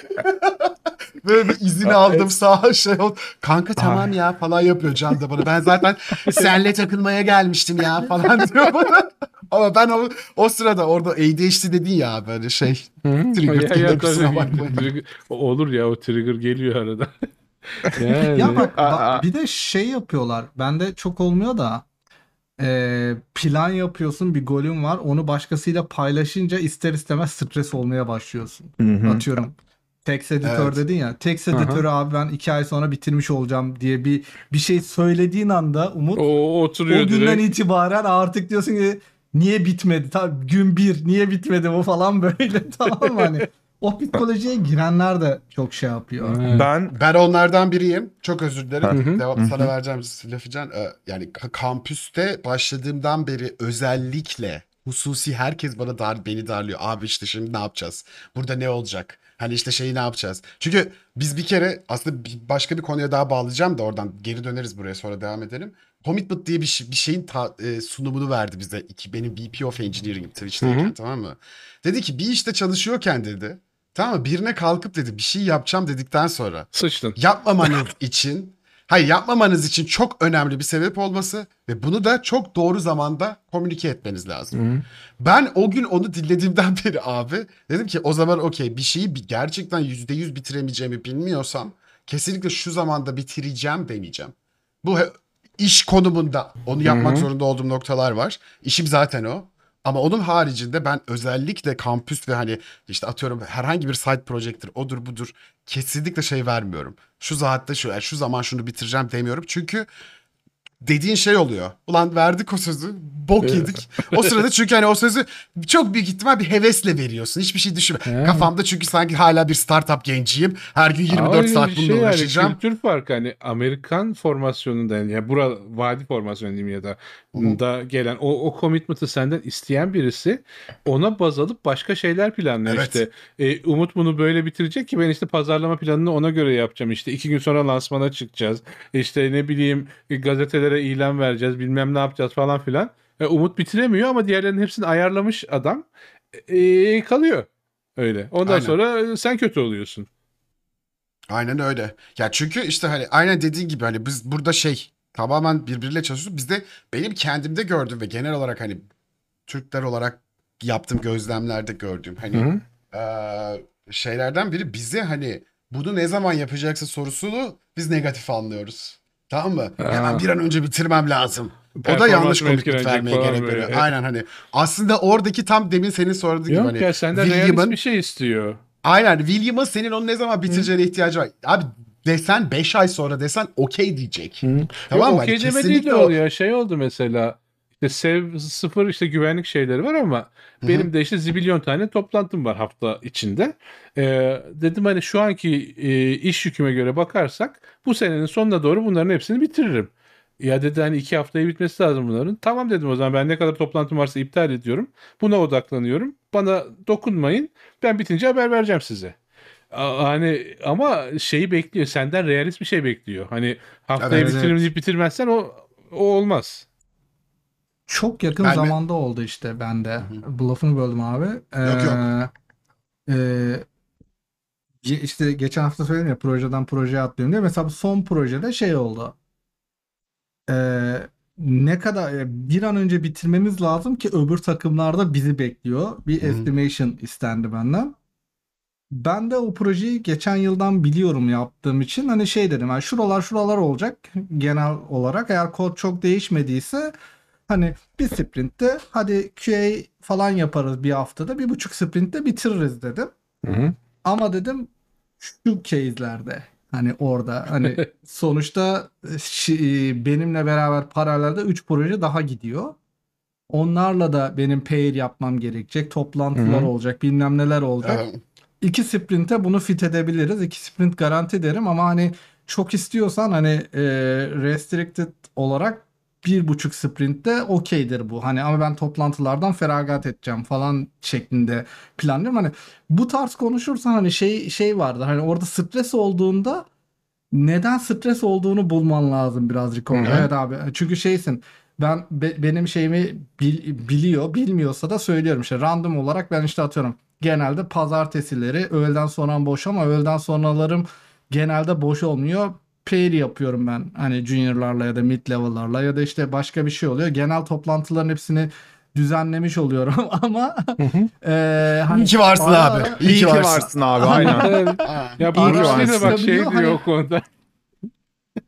Böyle bir izin aldım sağ şey oldu. Kanka tamam ya falan yapıyor Can da bana. Ben zaten senle takılmaya gelmiştim ya falan diyor bana. Ama ben o, o sırada orada ADHD dedin ya böyle şey. Trigger Ya, ya, kusura bakmayın. Olur ya o trigger geliyor arada. yani. Ya bak, Aa, ba- aa. bir de şey yapıyorlar. Bende çok olmuyor da e, plan yapıyorsun bir golün var. Onu başkasıyla paylaşınca ister istemez stres olmaya başlıyorsun. Hı hı. Atıyorum. Text editör Evet. dedin ya. Text editörü abi ben iki ay sonra bitirmiş olacağım diye bir bir şey söylediğin anda Umut o oturuyor o günden direkt. itibaren artık diyorsun ki niye bitmedi? Tabii gün bir niye bitmedi bu falan böyle tamam mı hani. o psikolojiye girenler de çok şey yapıyor. Evet. Ben Ben onlardan biriyim. Çok özür dilerim. Devam sana vereceğim lafı Can. Ee, Yani ka- kampüste başladığımdan beri özellikle hususi herkes bana dar beni darlıyor. Abi işte şimdi ne yapacağız? Burada ne olacak? Hani işte şeyi ne yapacağız? Çünkü biz bir kere aslında bir- başka bir konuya daha bağlayacağım da oradan geri döneriz buraya sonra devam edelim. Commitment diye bir, şey- bir şeyin ta- e, sunumunu verdi bize. İki, benim VP of Engineering Twitch'teyken tamam mı? Dedi ki bir işte çalışıyorken dedi. Tamam mı? Birine kalkıp dedi bir şey yapacağım dedikten sonra Sıçtın. yapmamanız için hayır yapmamanız için çok önemli bir sebep olması ve bunu da çok doğru zamanda komünike etmeniz lazım. Ben o gün onu dinlediğimden beri abi dedim ki o zaman okey bir şeyi gerçekten %100 bitiremeyeceğimi bilmiyorsam kesinlikle şu zamanda bitireceğim demeyeceğim. Bu iş konumunda onu yapmak zorunda olduğum noktalar var. İşim zaten o. Ama onun haricinde ben özellikle kampüs ve hani işte atıyorum herhangi bir side project'tir odur budur kesinlikle şey vermiyorum. Şu saatte şu yani şu zaman şunu bitireceğim demiyorum. Çünkü dediğin şey oluyor. Ulan verdik o sözü. Bok yedik. O sırada çünkü hani o sözü çok büyük ihtimal bir hevesle veriyorsun. Hiçbir şey düşünme. Kafamda çünkü sanki hala bir startup genciyim. Her gün 24 Ama saat şey bununla yani, uğraşacağım. kültür farkı hani Amerikan formasyonunda yani ya bura vadi formasyonu diyeyim ya da da gelen o o commitment'ı senden isteyen birisi ona baz alıp başka şeyler planlıyor Evet. işte. E, Umut bunu böyle bitirecek ki ben işte pazarlama planını ona göre yapacağım işte iki gün sonra lansmana çıkacağız. İşte ne bileyim e, gazetelere ilan vereceğiz bilmem ne yapacağız falan filan. E, Umut bitiremiyor ama diğerlerinin hepsini ayarlamış adam e, kalıyor. Öyle. Ondan Aynen. sonra sen kötü oluyorsun. Aynen öyle. Ya çünkü işte hani aynen dediğin gibi hani biz burada şey tamamen birbiriyle çalışıyoruz. Bizde benim kendimde gördüğüm ve genel olarak hani Türkler olarak yaptığım gözlemlerde gördüğüm hani eee, şeylerden biri bize hani bunu ne zaman yapacaksın sorusunu biz negatif anlıyoruz. Tamam mı? Hemen bir an önce bitirmem lazım. O da yanlış mı etkilenecek vermeye gerek böyle. veriyor. Aynen hani aslında oradaki tam demin senin sorduğun gibi Yok hani ya senden William'ın bir şey istiyor. Aynen William'ın senin onu ne zaman bitireceğine ihtiyacı var. Abi desen 5 ay sonra desen okey diyecek. Tamam mı? Yok, okey Hani deme değil kesinlikle de o- oluyor. Şey oldu mesela. İşte sev sıfır işte güvenlik şeyleri var ama benim de işte zibilyon tane toplantım var hafta içinde. Ee, dedim hani şu anki e, iş yüküme göre bakarsak bu senenin sonuna doğru bunların hepsini bitiririm. Ya dedi hani iki haftaya bitmesi lazım bunların. Tamam dedim o zaman ben ne kadar toplantım varsa iptal ediyorum. Buna odaklanıyorum. Bana dokunmayın. Ben bitince haber vereceğim size. Hani ama şeyi bekliyor. Senden realist bir şey bekliyor. Hani haftaya Evet, bitiririm evet. bitirmezsen o o olmaz. Çok yakın mi- zamanda oldu işte bende. Lafını böldüm abi. Ee, Yok, yok. e, ge- işte geçen hafta söyledim ya projeden projeye atlıyorum diye. Mesela bu son projede şey oldu. Ee, ne kadar e, bir an önce bitirmemiz lazım ki öbür takımlarda bizi bekliyor. Bir Hı hı. estimation istendi benden. Ben de o projeyi geçen yıldan biliyorum yaptığım için hani şey dedim yani şuralar şuralar olacak genel olarak eğer kod çok değişmediyse hani bir sprintte hadi QA falan yaparız bir haftada bir buçuk sprintte bitiririz dedim. Ama dedim şu case'lerde hani orada hani sonuçta şi- benimle beraber paralelde 3 proje daha gidiyor. Onlarla da benim pair yapmam gerekecek. Toplantılar Hı hı. olacak, bilmem neler olacak. Evet. İki sprinte bunu fit edebiliriz. İki sprint garanti derim ama hani çok istiyorsan hani e, restricted olarak bir buçuk sprintte okeydir bu. Hani ama ben toplantılardan feragat edeceğim falan şeklinde planlıyorum. Hani bu tarz konuşursan hani şey şey vardır. Hani orada stres olduğunda neden stres olduğunu bulman lazım birazcık orada. Evet abi. Çünkü şeysin ben be- benim şeyimi bil- biliyor, bilmiyorsa da söylüyorum işte random olarak ben işte atıyorum. Genelde pazartesileri öğleden sonra boş ama öğleden sonralarım genelde boş olmuyor. Pair yapıyorum ben hani juniorlarla ya da mid level'larla ya da işte başka bir şey oluyor. Genel toplantıların hepsini düzenlemiş oluyorum ama eee hani İyi ki varsın ara abi. ara- İyi ki varsın. abi aynen. Ya İyi Bruce Lee de varsın. bak şey Biliyor, diyor hani- o konuda.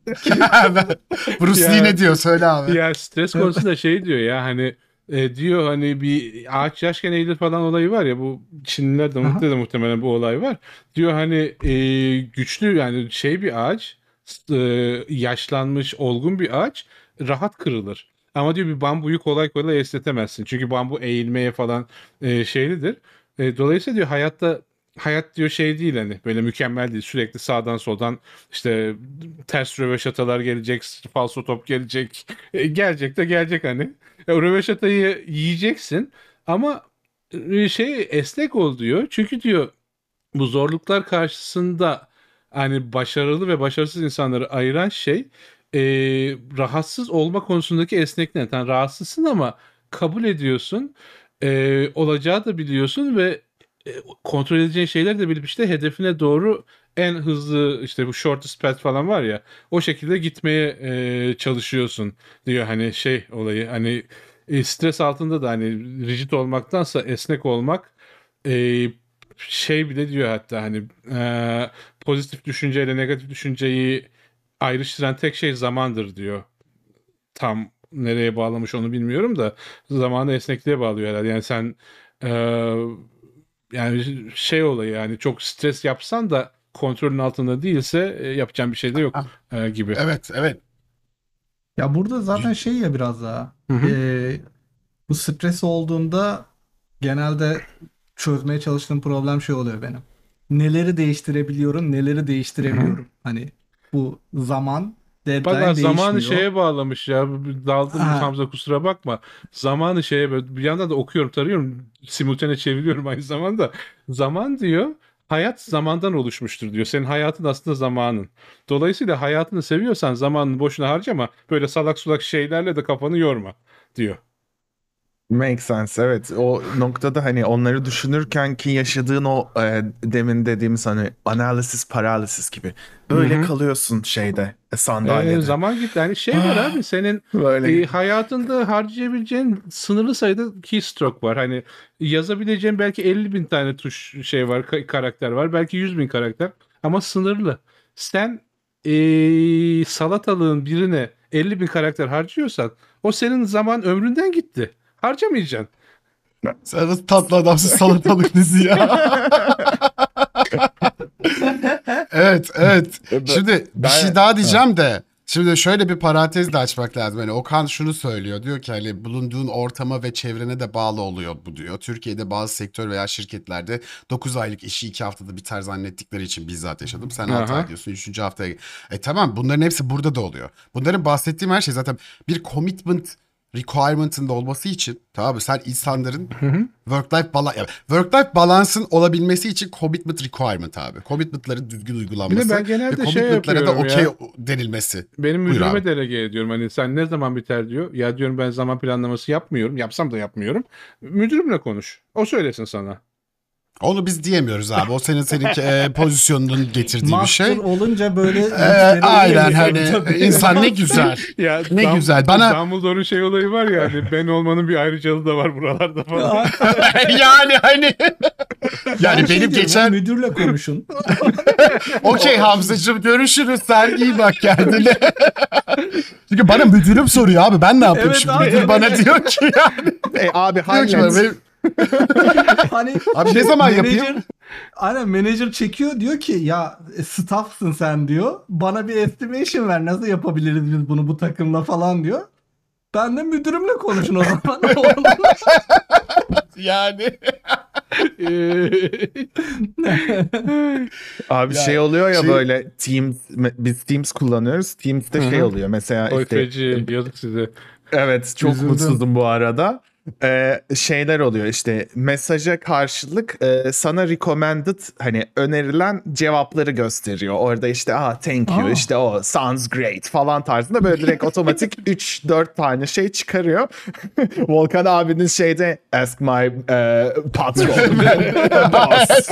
Bruce. Lee ne diyor söyle abi. ya stres konusunda şey diyor ya hani e, diyor hani bir ağaç yaşken eğilir falan olayı var ya bu Çinliler de Aha. de muhtemelen bu olay var. Diyor hani e, güçlü yani şey bir ağaç e, yaşlanmış olgun bir ağaç rahat kırılır. Ama diyor bir bambuyu kolay kolay esnetemezsin. Çünkü bambu eğilmeye falan e, şeylidir. E, dolayısıyla diyor hayatta hayat diyor şey değil hani böyle mükemmel değil. Sürekli sağdan soldan işte ters röveşatalar gelecek, falso top gelecek. E, gelecek de gelecek hani. E, röveşatayı yiyeceksin ama e, şey esnek ol diyor. Çünkü diyor bu zorluklar karşısında hani başarılı ve başarısız insanları ayıran şey e, rahatsız olma konusundaki esnekliğin. Yani rahatsızsın ama kabul ediyorsun. E, olacağı da biliyorsun ve e, kontrol edeceğin şeyler de bilip işte hedefine doğru en hızlı işte bu shortest path falan var ya o şekilde gitmeye e, çalışıyorsun diyor hani şey olayı hani e, stres altında da hani rigid olmaktansa esnek olmak e, şey bile diyor hatta hani e, pozitif düşünceyle negatif düşünceyi ayrıştıran tek şey zamandır diyor. Tam nereye bağlamış onu bilmiyorum da zamanı esnekliğe bağlıyor herhalde. Yani sen e, yani şey olayı yani çok stres yapsan da kontrolün altında değilse e, yapacağın bir şey de yok e, gibi. Evet evet. Ya burada zaten şey ya biraz daha. Hı hı. Ee, bu stres olduğunda genelde çözmeye çalıştığım problem şey oluyor benim. Neleri değiştirebiliyorum, neleri değiştiremiyorum. Hani bu zaman, deadline Valla zamanı değişmiyor. şeye bağlamış ya. Daldım Ha. Hamza kusura bakma. Zamanı şeye böyle bir yandan da okuyorum tarıyorum. Simultane çeviriyorum aynı zamanda. Zaman diyor hayat zamandan oluşmuştur diyor. Senin hayatın aslında zamanın. Dolayısıyla hayatını seviyorsan zamanını boşuna harcama. Böyle salak sulak şeylerle de kafanı yorma diyor. Make sense evet. O noktada hani onları düşünürken ki yaşadığın o e, demin dediğimiz hani analysis paralysis gibi. Böyle Hı hı. kalıyorsun şeyde e, Ee, sandalyede. zaman gitti. Yani şey var abi senin Böyle E, hayatında harcayabileceğin sınırlı sayıda keystroke var. Hani yazabileceğin belki 50 bin tane tuş şey var, ka- karakter var. Belki 100 bin karakter ama sınırlı. Sen e, salatalığın birine 50 bin karakter harcıyorsan o senin zaman ömründen gitti. Harcamayacaksın. Sen nasıl tatlı adamsın salatalık dizi ya. evet evet. Şimdi bir şey daha diyeceğim de. Şimdi şöyle bir parantez de açmak lazım. Hani Okan şunu söylüyor. Diyor ki hani bulunduğun ortama ve çevrene de bağlı oluyor bu diyor. Türkiye'de bazı sektör veya şirketlerde 9 aylık işi 2 haftada biter zannettikleri için bizzat yaşadım. Sen 6 Aha. ay diyorsun 3. haftaya. E tamam bunların hepsi burada da oluyor. Bunların bahsettiğim her şey zaten bir commitment requirement'ın da olması için tamam mı? Sen insanların work life balance work life balansın olabilmesi için commitment requirement abi. Commitment'ların düzgün uygulanması Bir de ben genelde ve şey commitment'lara da yapıyorum okey denilmesi. Benim Buyur müdürüme abi. delege ediyorum. Hani sen ne zaman biter diyor. Ya diyorum ben zaman planlaması yapmıyorum. Yapsam da yapmıyorum. Müdürümle konuş. O söylesin sana. Onu biz diyemiyoruz abi. O senin senin e, pozisyonunun getirdiği bir Master şey. olunca böyle E, aynen hani Tabii. insan ne güzel. Ya Ne Dum- güzel. Bana- Dumbledore'un şey olayı var ya hani ben olmanın bir ayrıcalığı da var buralarda falan. yani hani Ben yani şey benim diyorum, geçen müdürle konuşun. okey Hamzacığım görüşürüz sen iyi bak kendine. Çünkü bana müdürüm soruyor abi ben ne yapayım Evet şimdi abi, müdür evet. bana diyor ki yani. E, abi Diyor ki bana, hallet. Hani Abi ne zaman Manager- yapayım? Aynen manager çekiyor diyor ki ya e, staffsın sen diyor. Bana bir estimation ver nasıl yapabiliriz biz bunu bu takımla falan diyor. Ben de müdürümle konuşun o zaman. Yani. Abi Ya, şey oluyor ya şey- böyle Teams biz Teams kullanıyoruz. Teams'te Hı şey oluyor mesela Oy işte feci yazık size. Evet çok Üzüldüm. mutsuzum bu arada. Ee, şeyler oluyor işte mesaja karşılık e, sana recommended hani önerilen cevapları gösteriyor. Orada işte ah thank you Aa. işte o sounds great falan tarzında böyle direkt otomatik 3-4 tane şey çıkarıyor. Volkan abinin şeyde ask my e, patron. Boss.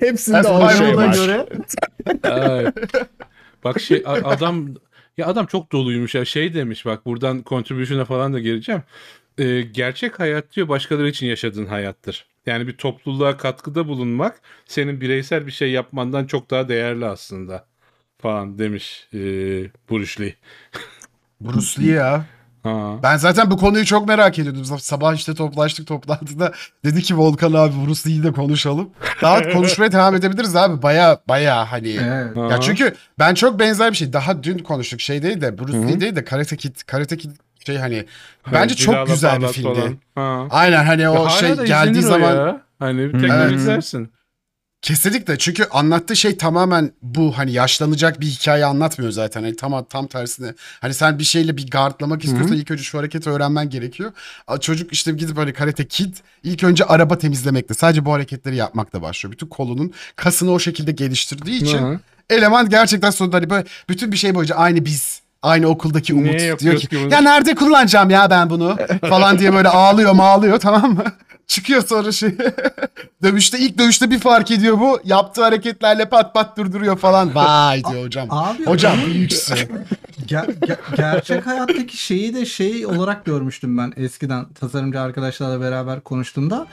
Hepsinde Ask o şey var. göre. Bak şey adam ya adam çok doluymuş ya şey demiş bak buradan contribution'a falan da geleceğim. Ee, gerçek hayat diyor başkaları için yaşadığın hayattır. Yani bir topluluğa katkıda bulunmak senin bireysel bir şey yapmandan çok daha değerli aslında falan demiş e, Bruce Lee. Bruce Lee ya. Ha. Ben zaten bu konuyu çok merak ediyordum. Sabah işte toplaştık toplantıda. Dedi ki Volkan abi Bruce Lee'yi de konuşalım. Daha konuşmaya devam edebiliriz abi. Baya baya hani. Evet. Ha. Ya çünkü ben çok benzer bir şey. Daha dün konuştuk şey değil de Bruce Hı hı. Lee değil de Karate Kid. Karate Kid şey hani bence çok güzel bir filmdi. Aynen hani o şey geldiği zaman ya. Hani tekrar Evet. izlersin. Kesinlikle çünkü anlattığı şey tamamen bu hani yaşlanacak bir hikaye anlatmıyor zaten. Hani tam tam tersine. Hani sen bir şeyle bir guardlamak istiyorsan ilk önce şu hareketi öğrenmen gerekiyor. Çocuk işte gidip hani karate kid ilk önce araba temizlemekle sadece bu hareketleri yapmakla başlıyor. Bütün kolunun kasını o şekilde geliştirdiği için Hı. eleman gerçekten sonunda hani böyle bütün bir şey boyunca aynı biz. Aynı okuldaki Umut Niye diyor ki ki bunu? ya nerede kullanacağım ya ben bunu falan diye böyle ağlıyor ağlıyor tamam mı? Çıkıyor sonra şey dövüşte ilk dövüşte bir fark ediyor bu yaptığı hareketlerle pat pat durduruyor falan. Vay diyor hocam. Abi Hocam büyüksün. ger- ger- gerçek hayattaki şeyi de şey olarak görmüştüm ben eskiden tasarımcı arkadaşlarla beraber konuştuğumda.